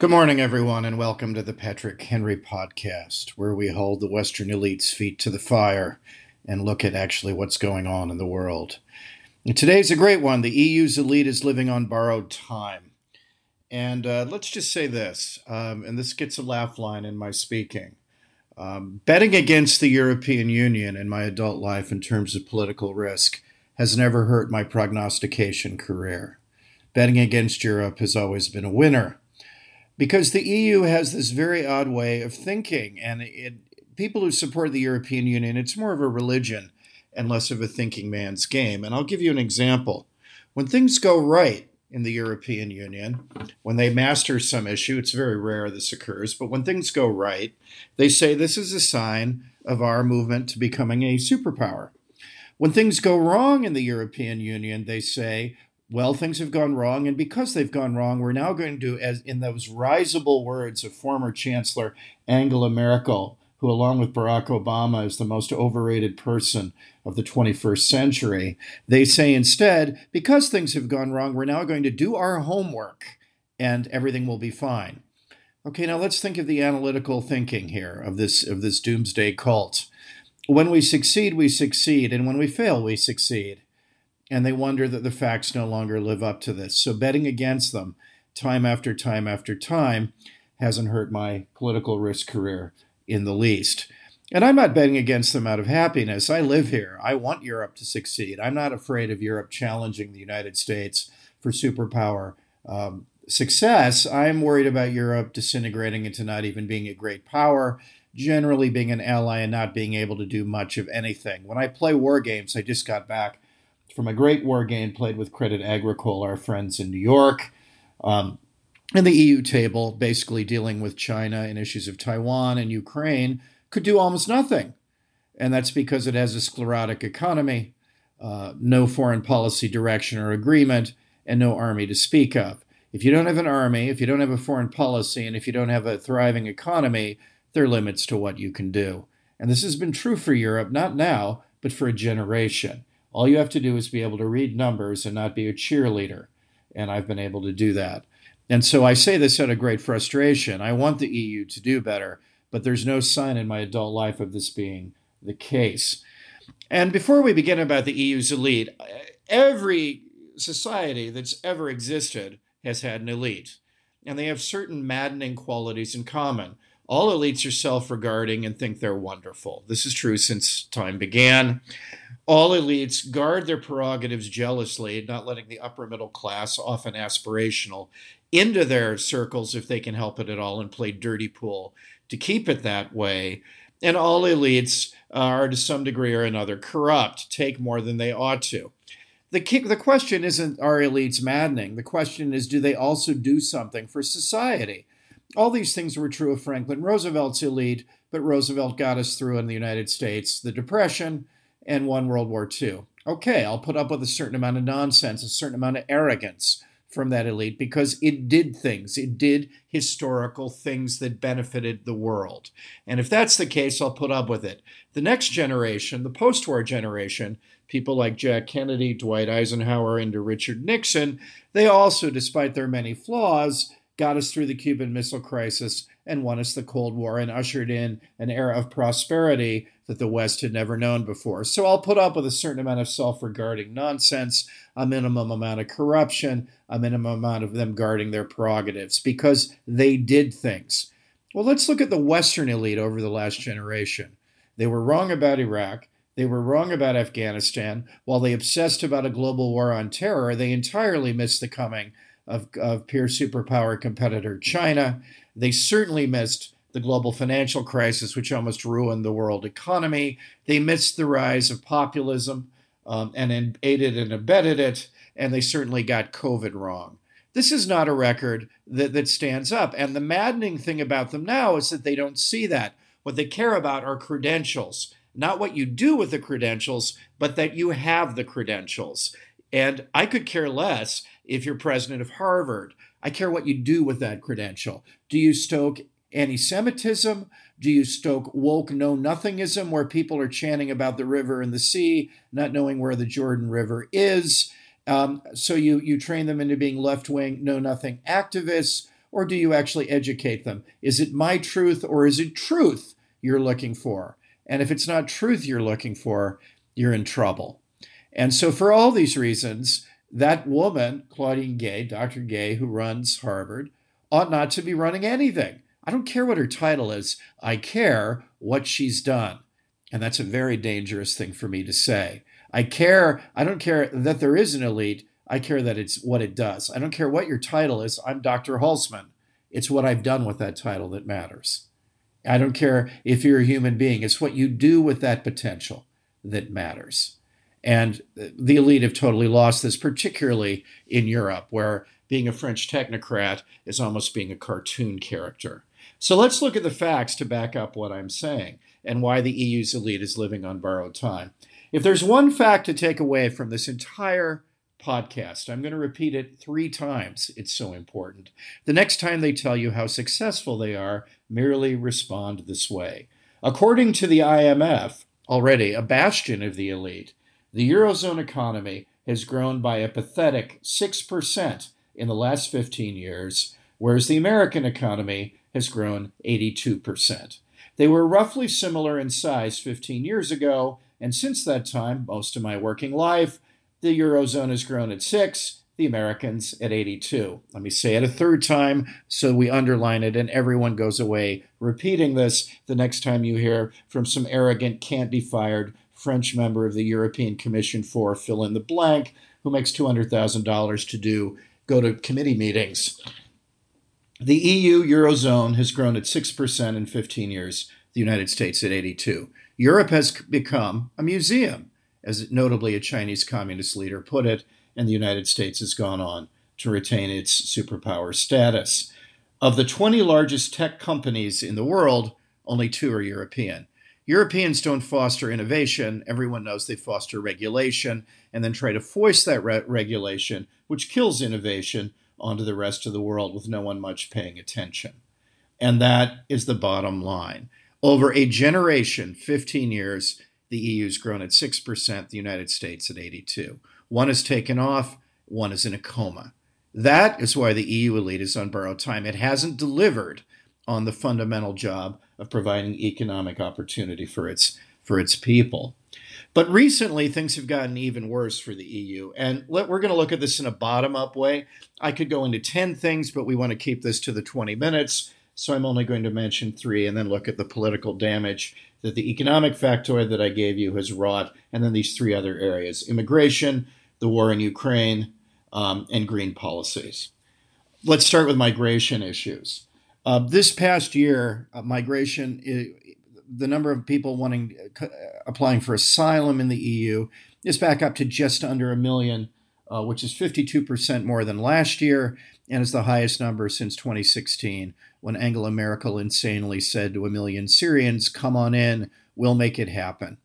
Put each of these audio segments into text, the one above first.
Good morning, everyone, and welcome to the Patrick Henry podcast, where we hold the Western elite's feet to the fire and look at actually what's going on in the world. And today's a great one. The EU's elite is living on borrowed time. And uh, let's just say this, um, and this gets a laugh line in my speaking. Um, betting against the European Union in my adult life in terms of political risk has never hurt my prognostication career. Betting against Europe has always been a winner because the EU has this very odd way of thinking, and it, people who support the European Union, it's more of a religion and less of a thinking man's game. And I'll give you an example. When things go right in the European Union, when they master some issue, it's very rare this occurs, but when things go right, they say this is a sign of our movement to becoming a superpower. When things go wrong in the European Union, they say well, things have gone wrong, and because they've gone wrong, we're now going to, as in those risible words of former Chancellor Angela Merkel, who, along with Barack Obama, is the most overrated person of the 21st century, they say instead, because things have gone wrong, we're now going to do our homework and everything will be fine. Okay, now let's think of the analytical thinking here of this of this doomsday cult. When we succeed, we succeed, and when we fail, we succeed and they wonder that the facts no longer live up to this. So betting against them time after time after time hasn't hurt my political risk career in the least. And I'm not betting against them out of happiness. I live here. I want Europe to succeed. I'm not afraid of Europe challenging the United States for superpower um, success. I'm worried about Europe disintegrating into not even being a great power, generally being an ally and not being able to do much of anything. When I play war games, I just got back from a great war game played with Credit Agricole, our friends in New York. Um, and the EU table, basically dealing with China and issues of Taiwan and Ukraine, could do almost nothing. And that's because it has a sclerotic economy, uh, no foreign policy direction or agreement, and no army to speak of. If you don't have an army, if you don't have a foreign policy, and if you don't have a thriving economy, there are limits to what you can do. And this has been true for Europe, not now, but for a generation. All you have to do is be able to read numbers and not be a cheerleader. And I've been able to do that. And so I say this out of great frustration. I want the EU to do better, but there's no sign in my adult life of this being the case. And before we begin about the EU's elite, every society that's ever existed has had an elite, and they have certain maddening qualities in common. All elites are self regarding and think they're wonderful. This is true since time began. All elites guard their prerogatives jealously, not letting the upper middle class, often aspirational, into their circles if they can help it at all and play dirty pool to keep it that way. And all elites are to some degree or another corrupt, take more than they ought to. The, the question isn't are elites maddening? The question is do they also do something for society? All these things were true of Franklin Roosevelt's elite, but Roosevelt got us through in the United States the Depression, and won World War II. Okay, I'll put up with a certain amount of nonsense, a certain amount of arrogance from that elite because it did things. It did historical things that benefited the world. And if that's the case, I'll put up with it. The next generation, the post war generation, people like Jack Kennedy, Dwight Eisenhower, and Richard Nixon, they also, despite their many flaws, got us through the Cuban Missile Crisis and won us the Cold War and ushered in an era of prosperity that the West had never known before. So I'll put up with a certain amount of self regarding nonsense, a minimum amount of corruption, a minimum amount of them guarding their prerogatives because they did things. Well, let's look at the Western elite over the last generation. They were wrong about Iraq. They were wrong about Afghanistan. While they obsessed about a global war on terror, they entirely missed the coming of, of peer superpower competitor China. They certainly missed the global financial crisis, which almost ruined the world economy. They missed the rise of populism um, and aided and abetted it, and they certainly got COVID wrong. This is not a record that, that stands up. And the maddening thing about them now is that they don't see that. What they care about are credentials, not what you do with the credentials, but that you have the credentials. And I could care less if you're president of Harvard. I care what you do with that credential. Do you stoke anti Semitism? Do you stoke woke know nothingism where people are chanting about the river and the sea, not knowing where the Jordan River is? Um, so you, you train them into being left wing, know nothing activists, or do you actually educate them? Is it my truth or is it truth you're looking for? And if it's not truth you're looking for, you're in trouble. And so, for all these reasons, that woman, Claudine Gay, Dr. Gay, who runs Harvard, ought not to be running anything. I don't care what her title is, I care what she's done. And that's a very dangerous thing for me to say. I care, I don't care that there is an elite. I care that it's what it does. I don't care what your title is. I'm Dr. Hulsman. It's what I've done with that title that matters. I don't care if you're a human being. It's what you do with that potential that matters. And the elite have totally lost this, particularly in Europe, where being a French technocrat is almost being a cartoon character. So let's look at the facts to back up what I'm saying and why the EU's elite is living on borrowed time. If there's one fact to take away from this entire podcast, I'm going to repeat it three times. It's so important. The next time they tell you how successful they are, merely respond this way. According to the IMF, already a bastion of the elite, the Eurozone economy has grown by a pathetic 6% in the last 15 years, whereas the American economy has grown 82%. They were roughly similar in size 15 years ago, and since that time, most of my working life, the Eurozone has grown at 6, the Americans at 82. Let me say it a third time so we underline it and everyone goes away repeating this the next time you hear from some arrogant, can't be fired French member of the European Commission for fill in the blank who makes $200,000 to do go to committee meetings the EU Eurozone has grown at 6% in 15 years, the United States at 82. Europe has become a museum, as notably a Chinese communist leader put it, and the United States has gone on to retain its superpower status. Of the 20 largest tech companies in the world, only two are European. Europeans don't foster innovation. Everyone knows they foster regulation and then try to foist that re- regulation, which kills innovation onto the rest of the world with no one much paying attention. And that is the bottom line. Over a generation, 15 years, the EU's grown at 6%, the United States at 82. One has taken off, one is in a coma. That is why the EU elite is on borrowed time. It hasn't delivered on the fundamental job of providing economic opportunity for its for its people. But recently, things have gotten even worse for the EU. And let, we're going to look at this in a bottom up way. I could go into 10 things, but we want to keep this to the 20 minutes. So I'm only going to mention three and then look at the political damage that the economic factor that I gave you has wrought, and then these three other areas immigration, the war in Ukraine, um, and green policies. Let's start with migration issues. Uh, this past year, uh, migration the number of people wanting uh, applying for asylum in the EU is back up to just under a million, uh, which is 52% more than last year and is the highest number since 2016 when Angela Merkel insanely said to a million Syrians, Come on in, we'll make it happen.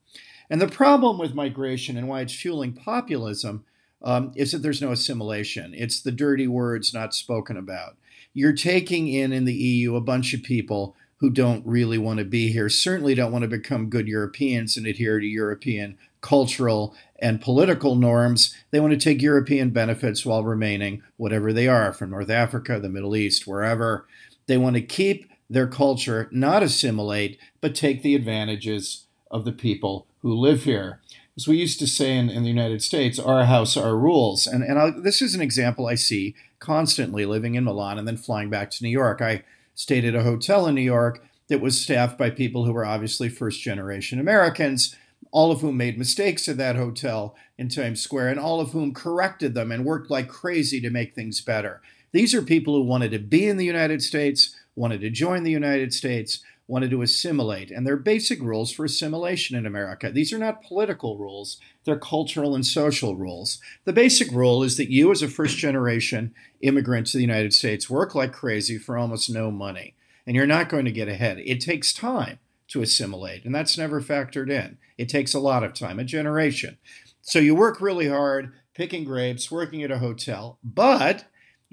And the problem with migration and why it's fueling populism um, is that there's no assimilation. It's the dirty words not spoken about. You're taking in in the EU a bunch of people who don't really want to be here, certainly don't want to become good Europeans and adhere to European cultural and political norms. They want to take European benefits while remaining whatever they are from North Africa, the Middle East, wherever. They want to keep their culture, not assimilate, but take the advantages of the people who live here. As we used to say in, in the United States, our house, our rules. And, and I'll, this is an example I see constantly living in Milan and then flying back to New York. I stayed at a hotel in New York that was staffed by people who were obviously first generation Americans, all of whom made mistakes at that hotel in Times Square, and all of whom corrected them and worked like crazy to make things better. These are people who wanted to be in the United States, wanted to join the United States, wanted to assimilate. And there are basic rules for assimilation in America. These are not political rules, they're cultural and social rules. The basic rule is that you, as a first generation immigrant to the United States, work like crazy for almost no money, and you're not going to get ahead. It takes time to assimilate, and that's never factored in. It takes a lot of time, a generation. So you work really hard, picking grapes, working at a hotel, but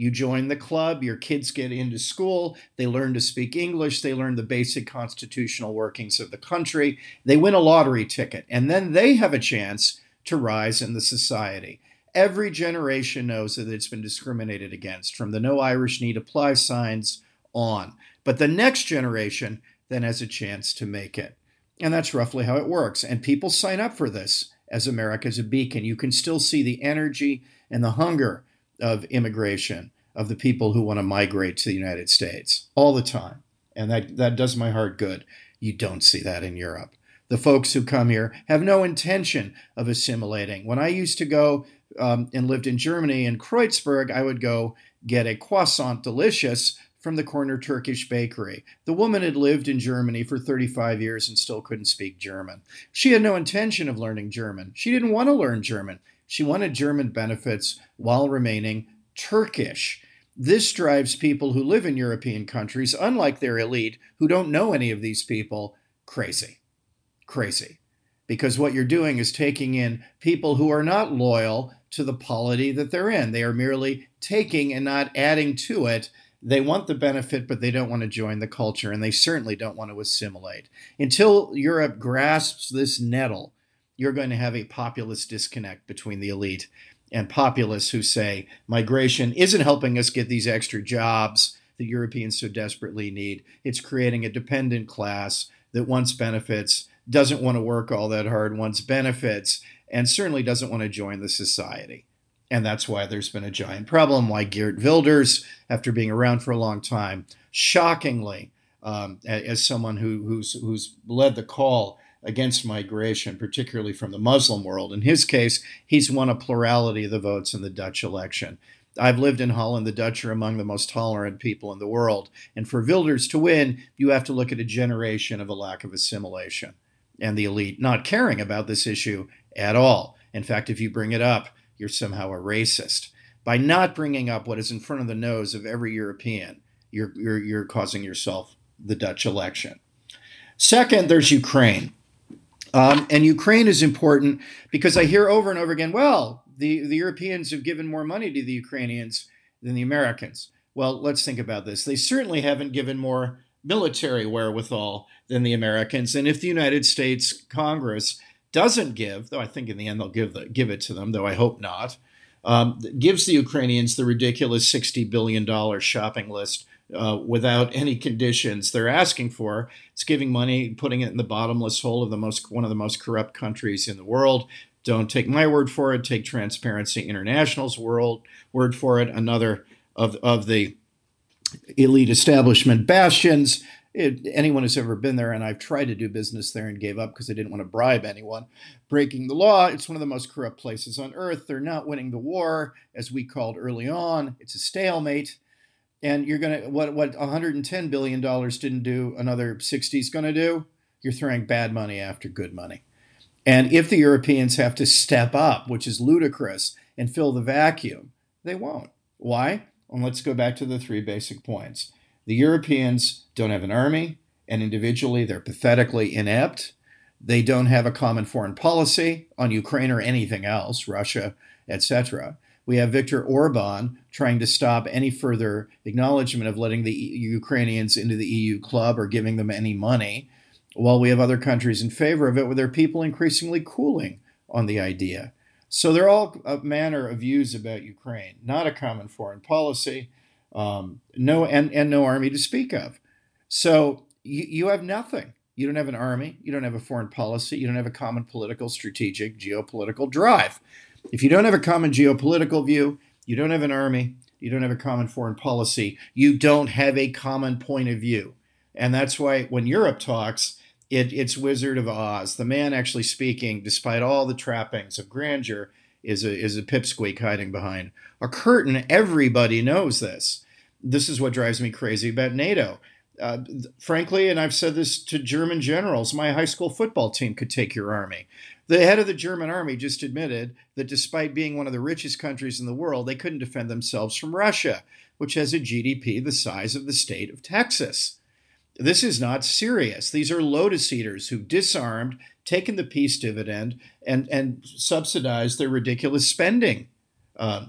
you join the club, your kids get into school, they learn to speak English, they learn the basic constitutional workings of the country, they win a lottery ticket, and then they have a chance to rise in the society. Every generation knows that it's been discriminated against from the no Irish need apply signs on. But the next generation then has a chance to make it. And that's roughly how it works. And people sign up for this as America's a beacon. You can still see the energy and the hunger of immigration, of the people who want to migrate to the United States all the time. And that, that does my heart good. You don't see that in Europe. The folks who come here have no intention of assimilating. When I used to go um, and lived in Germany in Kreuzberg, I would go get a croissant delicious from the corner Turkish bakery. The woman had lived in Germany for 35 years and still couldn't speak German. She had no intention of learning German. She didn't want to learn German. She wanted German benefits while remaining Turkish. This drives people who live in European countries, unlike their elite, who don't know any of these people, crazy. Crazy. Because what you're doing is taking in people who are not loyal to the polity that they're in. They are merely taking and not adding to it. They want the benefit, but they don't want to join the culture, and they certainly don't want to assimilate. Until Europe grasps this nettle, you're going to have a populist disconnect between the elite and populists who say migration isn't helping us get these extra jobs that Europeans so desperately need. It's creating a dependent class that wants benefits, doesn't want to work all that hard, wants benefits, and certainly doesn't want to join the society. And that's why there's been a giant problem. Why Geert Wilders, after being around for a long time, shockingly, um, as someone who, who's, who's led the call against migration, particularly from the Muslim world. In his case, he's won a plurality of the votes in the Dutch election. I've lived in Holland. The Dutch are among the most tolerant people in the world. And for Wilders to win, you have to look at a generation of a lack of assimilation and the elite not caring about this issue at all. In fact, if you bring it up, you're somehow a racist. By not bringing up what is in front of the nose of every European, you're, you're, you're causing yourself the Dutch election. Second, there's Ukraine. Um, and Ukraine is important because I hear over and over again, well, the, the Europeans have given more money to the Ukrainians than the Americans. Well, let's think about this. They certainly haven't given more military wherewithal than the Americans. And if the United States Congress doesn't give, though I think in the end they'll give, the, give it to them, though I hope not, um, gives the Ukrainians the ridiculous $60 billion shopping list uh, without any conditions they're asking for. It's giving money, putting it in the bottomless hole of the most one of the most corrupt countries in the world. Don't take my word for it. Take Transparency International's world word for it. Another of of the elite establishment bastions. It, anyone who's ever been there, and I've tried to do business there and gave up because I didn't want to bribe anyone, breaking the law. It's one of the most corrupt places on earth. They're not winning the war, as we called early on. It's a stalemate and you're to what what 110 billion dollars didn't do another 60 is to do? You're throwing bad money after good money. And if the europeans have to step up which is ludicrous and fill the vacuum they won't. Why? Well let's go back to the three basic points. The europeans don't have an army and individually they're pathetically inept. They don't have a common foreign policy on ukraine or anything else russia etc we have Viktor Orban trying to stop any further acknowledgement of letting the Ukrainians into the EU club or giving them any money, while we have other countries in favor of it, with their people increasingly cooling on the idea. So they're all a manner of views about Ukraine, not a common foreign policy, um, no and, and no army to speak of. So you, you have nothing. You don't have an army. You don't have a foreign policy. You don't have a common political, strategic, geopolitical drive. If you don't have a common geopolitical view, you don't have an army, you don't have a common foreign policy, you don't have a common point of view. And that's why when Europe talks, it, it's Wizard of Oz. The man actually speaking, despite all the trappings of grandeur, is a, is a pipsqueak hiding behind a curtain. Everybody knows this. This is what drives me crazy about NATO. Uh, frankly, and I've said this to German generals, my high school football team could take your army. The head of the German army just admitted that despite being one of the richest countries in the world, they couldn't defend themselves from Russia, which has a GDP the size of the state of Texas. This is not serious. These are lotus eaters who've disarmed, taken the peace dividend, and, and subsidized their ridiculous spending uh,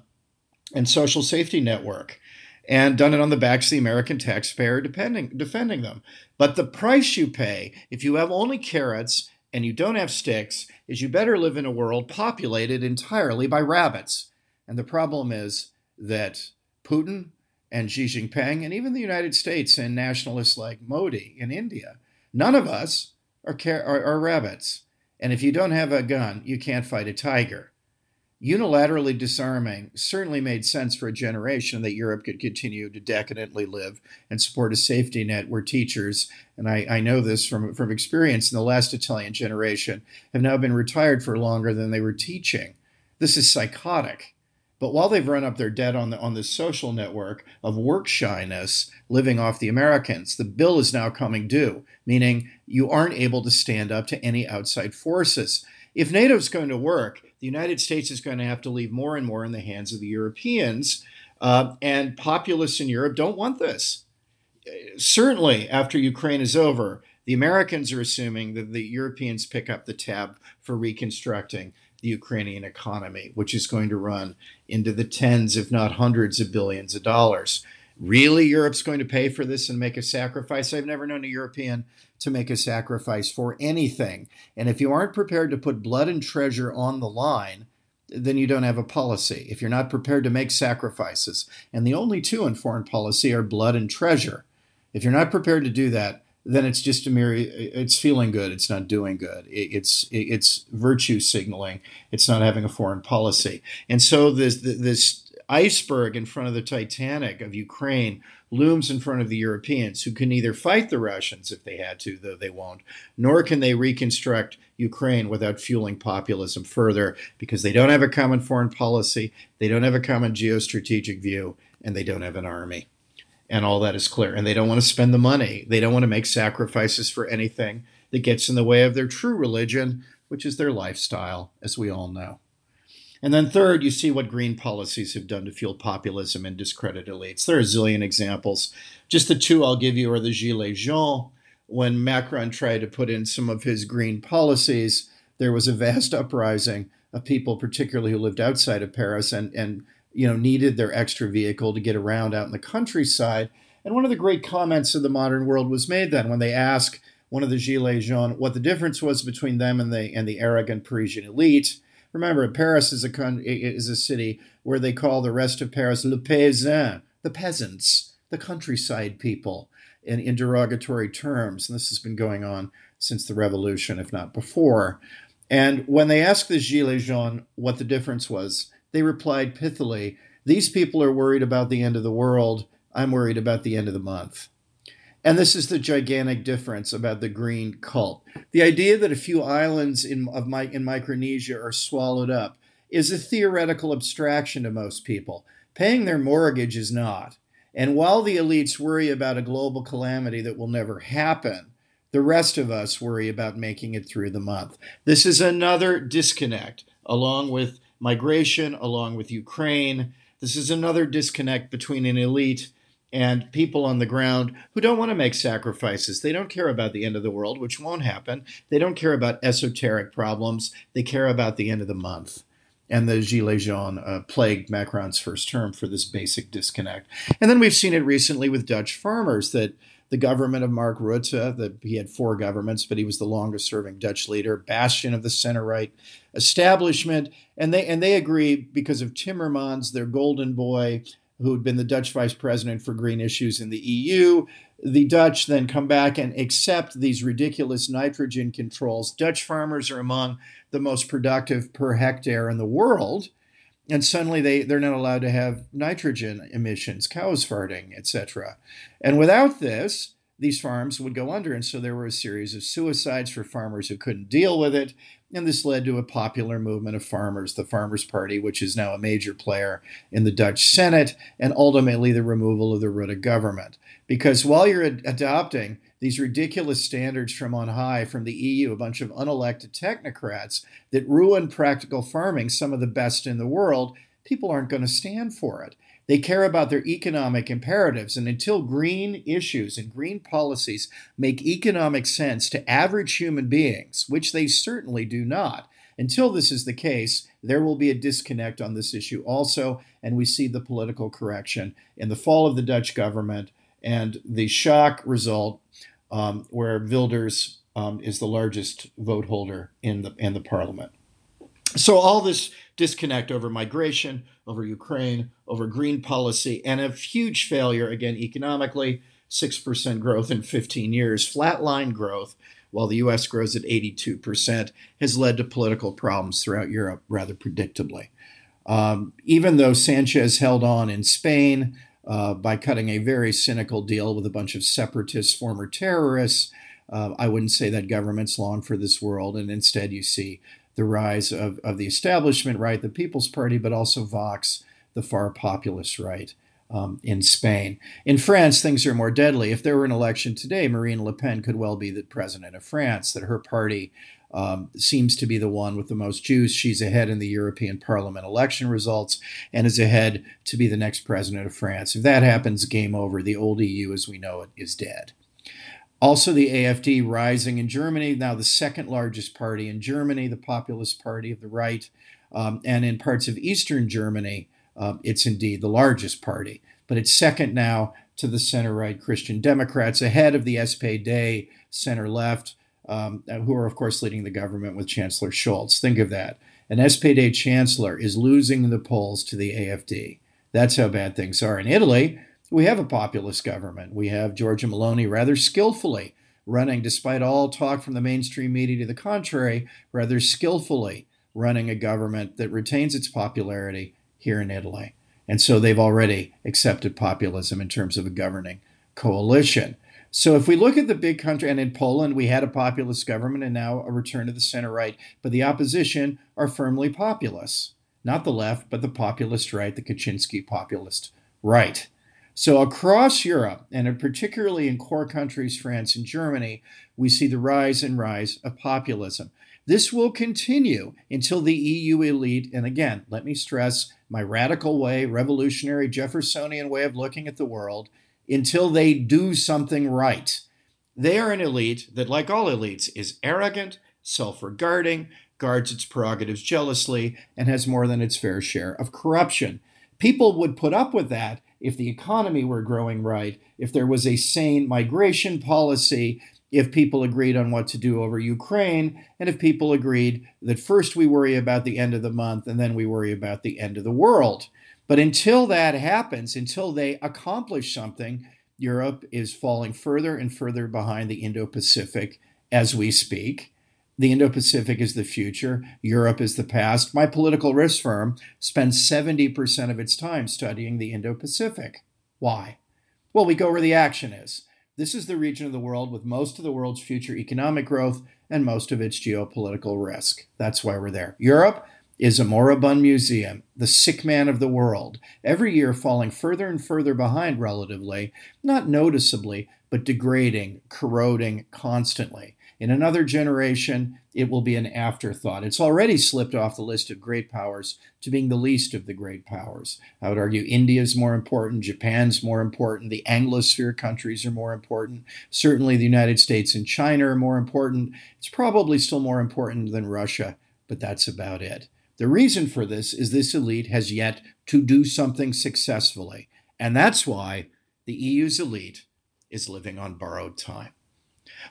and social safety network and done it on the backs of the American taxpayer defending, defending them. But the price you pay if you have only carrots and you don't have sticks is you better live in a world populated entirely by rabbits. And the problem is that Putin and Xi Jinping and even the United States and nationalists like Modi in India, none of us are, are, are rabbits. And if you don't have a gun, you can't fight a tiger unilaterally disarming certainly made sense for a generation that Europe could continue to decadently live and support a safety net where teachers, and I, I, know this from, from experience in the last Italian generation, have now been retired for longer than they were teaching. This is psychotic. But while they've run up their debt on the on the social network of work shyness, living off the Americans, the bill is now coming due, meaning you aren't able to stand up to any outside forces. If NATO's going to work, the United States is going to have to leave more and more in the hands of the Europeans. Uh, and populists in Europe don't want this. Certainly, after Ukraine is over, the Americans are assuming that the Europeans pick up the tab for reconstructing the Ukrainian economy, which is going to run into the tens, if not hundreds of billions of dollars. Really, Europe's going to pay for this and make a sacrifice? I've never known a European to make a sacrifice for anything. And if you aren't prepared to put blood and treasure on the line, then you don't have a policy. If you're not prepared to make sacrifices, and the only two in foreign policy are blood and treasure, if you're not prepared to do that, then it's just a mere it's feeling good it's not doing good it's it's virtue signaling it's not having a foreign policy and so this this iceberg in front of the Titanic of Ukraine looms in front of the Europeans, who can neither fight the Russians if they had to, though they won't, nor can they reconstruct Ukraine without fueling populism further because they don't have a common foreign policy, they don't have a common geostrategic view, and they don't have an army. And all that is clear. And they don't want to spend the money. They don't want to make sacrifices for anything that gets in the way of their true religion, which is their lifestyle, as we all know. And then third, you see what green policies have done to fuel populism and discredit elites. There are a zillion examples. Just the two I'll give you are the Gilets jaunes. When Macron tried to put in some of his green policies, there was a vast uprising of people, particularly who lived outside of Paris and, and you know needed their extra vehicle to get around out in the countryside. And one of the great comments of the modern world was made then when they asked one of the Gilets jaunes what the difference was between them and the and the arrogant Parisian elite Remember, Paris is a is a city where they call the rest of Paris le paysan, the peasants, the countryside people, in, in derogatory terms. And this has been going on since the revolution, if not before. And when they asked the Gilets jaunes what the difference was, they replied pithily, These people are worried about the end of the world. I'm worried about the end of the month. And this is the gigantic difference about the green cult. The idea that a few islands in, of in Micronesia are swallowed up is a theoretical abstraction to most people. Paying their mortgage is not. And while the elites worry about a global calamity that will never happen, the rest of us worry about making it through the month. This is another disconnect, along with migration, along with Ukraine. This is another disconnect between an elite and people on the ground who don't want to make sacrifices. They don't care about the end of the world, which won't happen. They don't care about esoteric problems. They care about the end of the month. And the Gilets jaunes uh, plagued Macron's first term for this basic disconnect. And then we've seen it recently with Dutch farmers that the government of Mark Rutte, that he had four governments, but he was the longest serving Dutch leader, bastion of the center right establishment. And they and they agree because of Timmermans, their golden boy, who had been the Dutch vice president for green issues in the EU. The Dutch then come back and accept these ridiculous nitrogen controls. Dutch farmers are among the most productive per hectare in the world. And suddenly they, they're not allowed to have nitrogen emissions, cows farting, etc. And without this, these farms would go under. And so there were a series of suicides for farmers who couldn't deal with it. And this led to a popular movement of farmers, the Farmers Party, which is now a major player in the Dutch Senate, and ultimately the removal of the Rutte government. Because while you're ad- adopting these ridiculous standards from on high from the EU, a bunch of unelected technocrats that ruin practical farming, some of the best in the world, people aren't going to stand for it. They care about their economic imperatives. And until green issues and green policies make economic sense to average human beings, which they certainly do not, until this is the case, there will be a disconnect on this issue also. And we see the political correction in the fall of the Dutch government and the shock result um, where Wilders um, is the largest vote holder in the, in the parliament. So, all this disconnect over migration, over Ukraine, over green policy, and a huge failure, again, economically 6% growth in 15 years, flatline growth, while the US grows at 82%, has led to political problems throughout Europe rather predictably. Um, even though Sanchez held on in Spain uh, by cutting a very cynical deal with a bunch of separatist former terrorists, uh, I wouldn't say that government's long for this world. And instead, you see the rise of, of the establishment right, the People's Party, but also Vox, the far populist right. Um, in Spain. In France, things are more deadly. If there were an election today, Marine Le Pen could well be the president of France, that her party um, seems to be the one with the most juice. She's ahead in the European Parliament election results and is ahead to be the next president of France. If that happens, game over. The old EU as we know it is dead. Also, the AFD rising in Germany, now the second largest party in Germany, the populist party of the right. Um, and in parts of Eastern Germany, uh, it's indeed the largest party. But it's second now to the center right Christian Democrats, ahead of the SPD center left, um, who are, of course, leading the government with Chancellor Scholz. Think of that. An SPD chancellor is losing the polls to the AFD. That's how bad things are. In Italy, we have a populist government. We have Giorgia Meloni rather skillfully running, despite all talk from the mainstream media to the contrary, rather skillfully running a government that retains its popularity here in Italy. And so they've already accepted populism in terms of a governing coalition. So if we look at the big country, and in Poland, we had a populist government and now a return to the center right, but the opposition are firmly populist. Not the left, but the populist right, the Kaczynski populist right. So, across Europe, and particularly in core countries, France and Germany, we see the rise and rise of populism. This will continue until the EU elite, and again, let me stress my radical way, revolutionary Jeffersonian way of looking at the world, until they do something right. They are an elite that, like all elites, is arrogant, self regarding, guards its prerogatives jealously, and has more than its fair share of corruption. People would put up with that if the economy were growing right, if there was a sane migration policy, if people agreed on what to do over Ukraine, and if people agreed that first we worry about the end of the month and then we worry about the end of the world. But until that happens, until they accomplish something, Europe is falling further and further behind the Indo Pacific as we speak. The Indo Pacific is the future, Europe is the past. My political risk firm spends 70% of its time studying the Indo Pacific. Why? Well, we go where the action is. This is the region of the world with most of the world's future economic growth and most of its geopolitical risk. That's why we're there. Europe is a moribund museum, the sick man of the world, every year falling further and further behind relatively, not noticeably, but degrading, corroding constantly. In another generation, it will be an afterthought. It's already slipped off the list of great powers to being the least of the great powers. I would argue India's more important, Japan's more important, the Anglosphere countries are more important. Certainly, the United States and China are more important. It's probably still more important than Russia, but that's about it. The reason for this is this elite has yet to do something successfully. And that's why the EU's elite is living on borrowed time.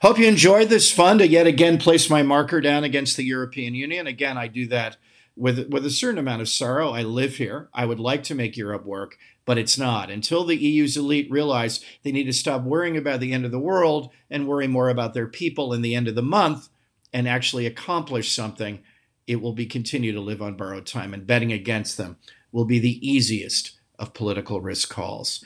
Hope you enjoyed this fun to yet again place my marker down against the European Union. Again, I do that with with a certain amount of sorrow. I live here. I would like to make Europe work, but it's not. Until the EU's elite realize they need to stop worrying about the end of the world and worry more about their people in the end of the month and actually accomplish something, it will be continue to live on borrowed time and betting against them will be the easiest of political risk calls.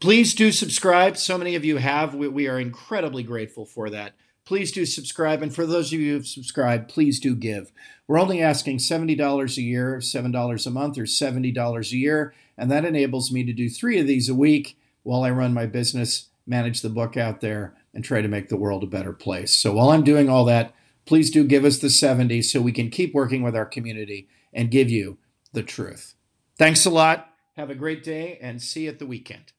Please do subscribe. So many of you have. We, we, are incredibly grateful for that. Please do subscribe. And for those of you who've subscribed, please do give. We're only asking $70 a year, $7 a month, or $70 a year. And that enables me to do three of these a week while I run my business, manage the book out there, and try to make the world a better place. So while I'm doing all that, please do give us the 70 so we can keep working with our community and give you the truth. Thanks a lot. Have a great day and see you at the weekend.